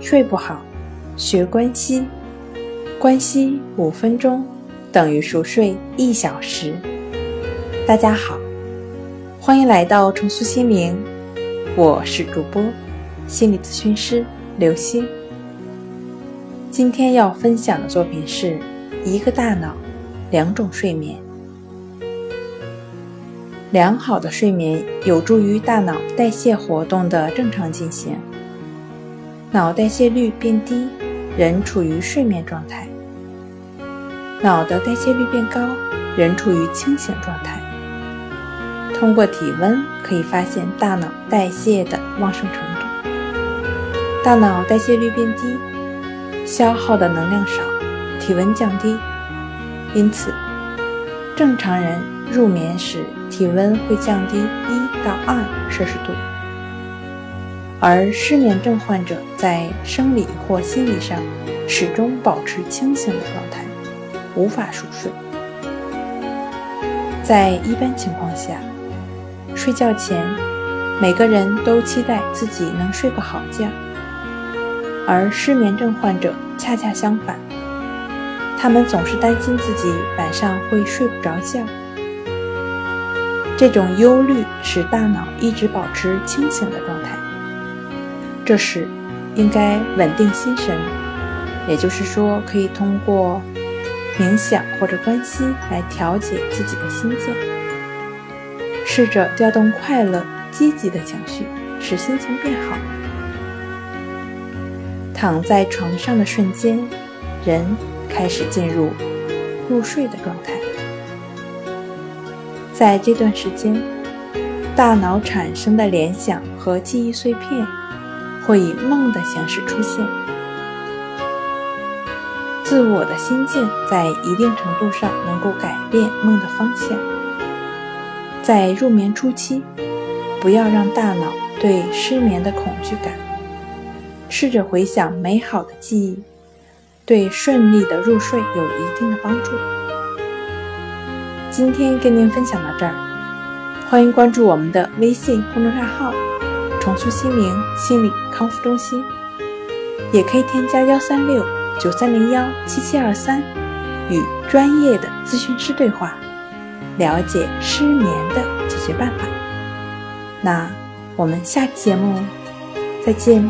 睡不好，学关息，关息五分钟等于熟睡一小时。大家好，欢迎来到重塑心灵，我是主播心理咨询师刘星。今天要分享的作品是一个大脑，两种睡眠。良好的睡眠有助于大脑代谢活动的正常进行。脑代谢率变低，人处于睡眠状态；脑的代谢率变高，人处于清醒状态。通过体温可以发现大脑代谢的旺盛程度。大脑代谢率变低，消耗的能量少，体温降低，因此正常人入眠时体温会降低一到二摄氏度。而失眠症患者在生理或心理上始终保持清醒的状态，无法熟睡。在一般情况下，睡觉前每个人都期待自己能睡个好觉，而失眠症患者恰恰相反，他们总是担心自己晚上会睡不着觉。这种忧虑使大脑一直保持清醒的状态。这时，应该稳定心神，也就是说，可以通过冥想或者关系来调节自己的心境，试着调动快乐、积极的情绪，使心情变好。躺在床上的瞬间，人开始进入入睡的状态。在这段时间，大脑产生的联想和记忆碎片。会以梦的形式出现，自我的心境在一定程度上能够改变梦的方向。在入眠初期，不要让大脑对失眠的恐惧感，试着回想美好的记忆，对顺利的入睡有一定的帮助。今天跟您分享到这儿，欢迎关注我们的微信公众账号。重塑心灵心理康复中心，也可以添加幺三六九三零幺七七二三，与专业的咨询师对话，了解失眠的解决办法。那我们下期节目再见。